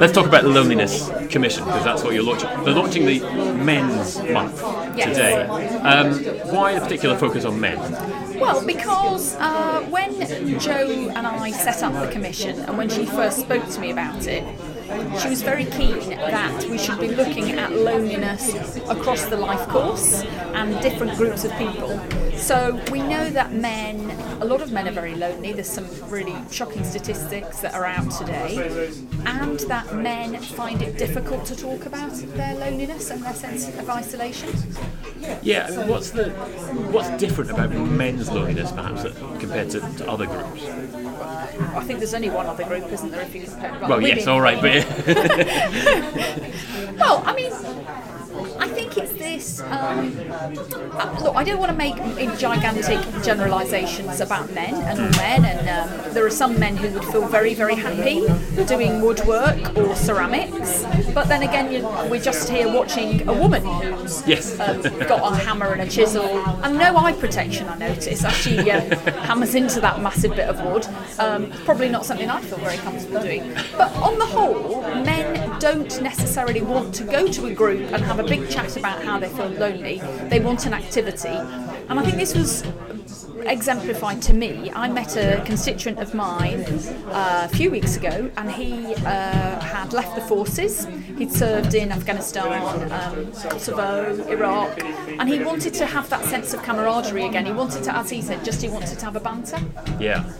let's talk about the Loneliness Commission because that's what you're launching. They're launching the Men's Month Yes. today. Um, why a particular focus on men? Well, because uh, when Jo and I set up the commission, and when she first spoke to me about it, she was very keen that we should be looking at loneliness across the life course and different groups of people. So we know that men, a lot of men are very lonely. There's some really shocking statistics that are out today, and that men find it difficult to talk about their loneliness and their sense of isolation. Yeah, I mean, what's the what's different about men's loneliness, perhaps, compared to, to other groups? I think there's only one other group, isn't there? If you compare. Well, yes, all right, but Well, I mean, I think this. Um, uh, look, I don't want to make gigantic generalisations about men and all men, and um, there are some men who would feel very, very happy doing woodwork or ceramics, but then again, you, we're just here watching a woman who's Yes. um, got a hammer and a chisel and no eye protection. I notice as she uh, hammers into that massive bit of wood. Um, probably not something I feel very comfortable doing. But on the whole, men don't necessarily want to go to a group and have a big chat about how they feel lonely. They want an activity, and I think this was exemplified to me. I met a constituent of mine uh, a few weeks ago, and he uh, had left the forces. He'd served in Afghanistan, um, Kosovo, Iraq, and he wanted to have that sense of camaraderie again. He wanted to, as he said, just he wanted to have a banter yeah,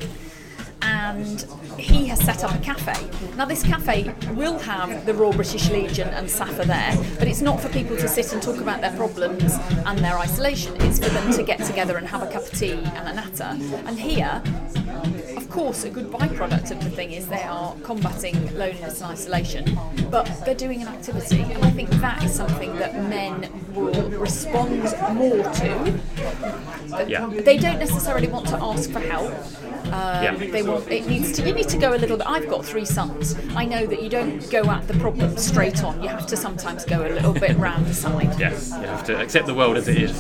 and he has set up a cafe. Now, this cafe will have the Royal British Legion and SSAFA there, but it's not for people to sit and talk about their problems and their isolation. It's for them to get together and have a cup of tea and a natter. And here, of course, a good byproduct of the thing is they are combating loneliness and isolation, but they're doing an activity, and I think that is something that men will respond more to. yeah, They don't necessarily want to ask for help. Um, Yeah. They want it needs to. You need to go a little bit. I've got three sons. I know that you don't go at the problem straight on. You have to sometimes go a little bit round the side. yes. You have to accept the world as it is,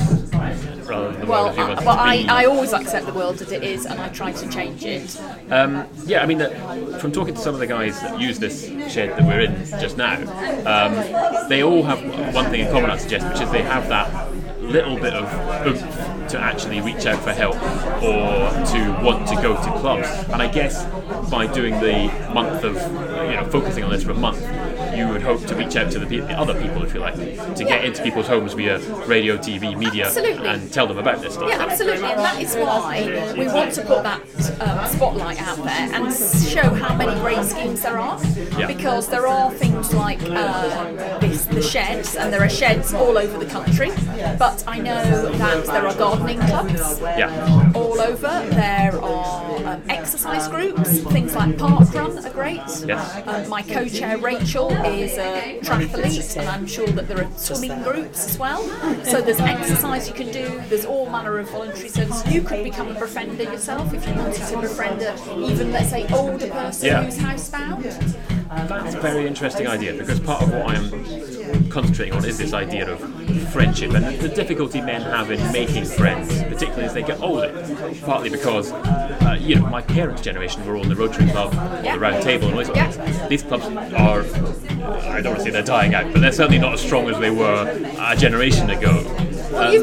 rather Well, I, well I. I always accept the world as it is, and I try to change it. Um, yeah, I mean, from talking to some of the guys that use this shed that we're in just now, um, they all have one thing in common, I suggest, which is they have that little bit of oomph to actually reach out for help or to want to go to clubs. And I guess by doing the month of, you know, focusing on this for a month, you would hope to reach out to the, pe- the other people, if you like, to get into people's homes via radio, TV, media, Absolutely. and tell them about this stuff. Yeah, absolutely, and that is why we want to put that um, spotlight out there and show how many great schemes there are. Yeah. Because there are things like uh, this, the sheds, and there are sheds all over the country. But I know that there are gardening clubs Yeah. all over. There are exercise groups. Things like Park Run are great. Yes. Um, my co-chair Rachel is a triathlete, and I'm sure that there are swimming groups as well. So there's exercise you can do. There's all manner of voluntary service. You could become a befriender yourself if you wanted to befriend a, even let's say older person Yeah. who's housebound. That's a very interesting idea because part of what I'm concentrating on is this idea of friendship and the difficulty men have in making friends, particularly as they get older. Partly because, uh, you know, my parents' generation were all in the Rotary Club or the Round Table and all these things. These clubs are, I don't want to say they're dying out, but they're certainly not as strong as they were a generation ago. I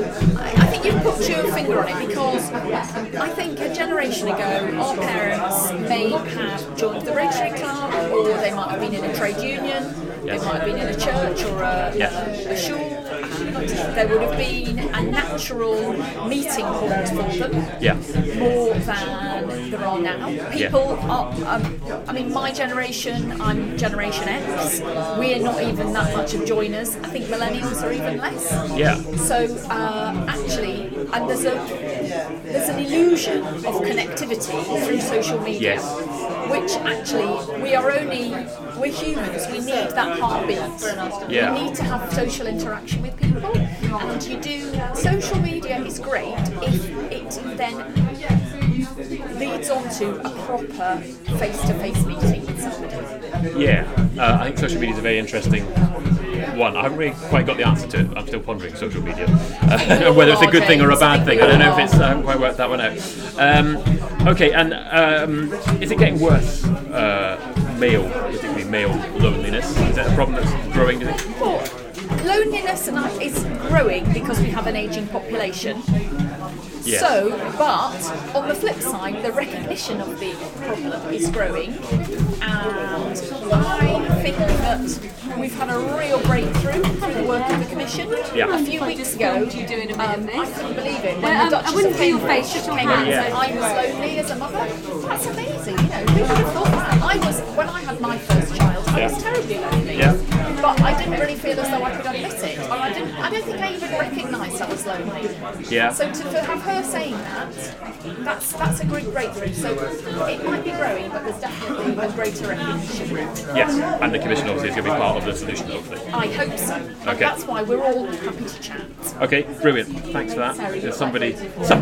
I think you've put your finger on it because I think a generation ago, our parents may have joined the Rotary Club or they might have been in a trade union, Yes. they might have been in a church or a, Yes. a, a shul. There would have been a natural meeting point for them Yeah. more than there are now. People are, um, I mean, my generation, I'm Generation X, we're not even that much of joiners. I think millennials are even less. Yeah. So uh, actually, and there's a there's an illusion of connectivity through social media, Yes. which actually we are only we're humans. We need that heartbeat. Yeah. We need to have social interaction with people, and you do. Social media is great if it then leads on to a proper face-to-face meeting with somebody. Yeah, uh, I think social media is a very interesting one. I haven't really quite got the answer to it. I'm still pondering social media, uh, whether it's a good thing or a bad thing. I don't know if it's. I haven't quite worked that one out. Um, okay, and um, is it getting worse uh, male, particularly male loneliness. Is that a problem that's growing? Do you think? Well, loneliness and I- is growing because we have an ageing population. Yes. So, but on the flip side, the recognition of the problem is growing, and I think that we've had a real breakthrough through the work of the commission. Yeah. A few weeks ago, you doing a bit um, I couldn't believe it when um, the I wouldn't of see your face, just your came out and hand. I was lonely as a mother. That's amazing. You know, who would have thought that? I was when I had my first child. I was terribly lonely. Yeah. But I didn't really feel as though I could admit it. And I didn't. I don't think I even recognised I was lonely. Yeah. So to, to have her saying that, that's that's a great breakthrough. So it might be growing, but there's definitely a greater recognition. Yes, and the commission obviously is going to be part of the solution, hopefully. I hope so. And Okay. that's why we're all happy to chat. Okay, brilliant. Thanks for that. Sorry. There's somebody, some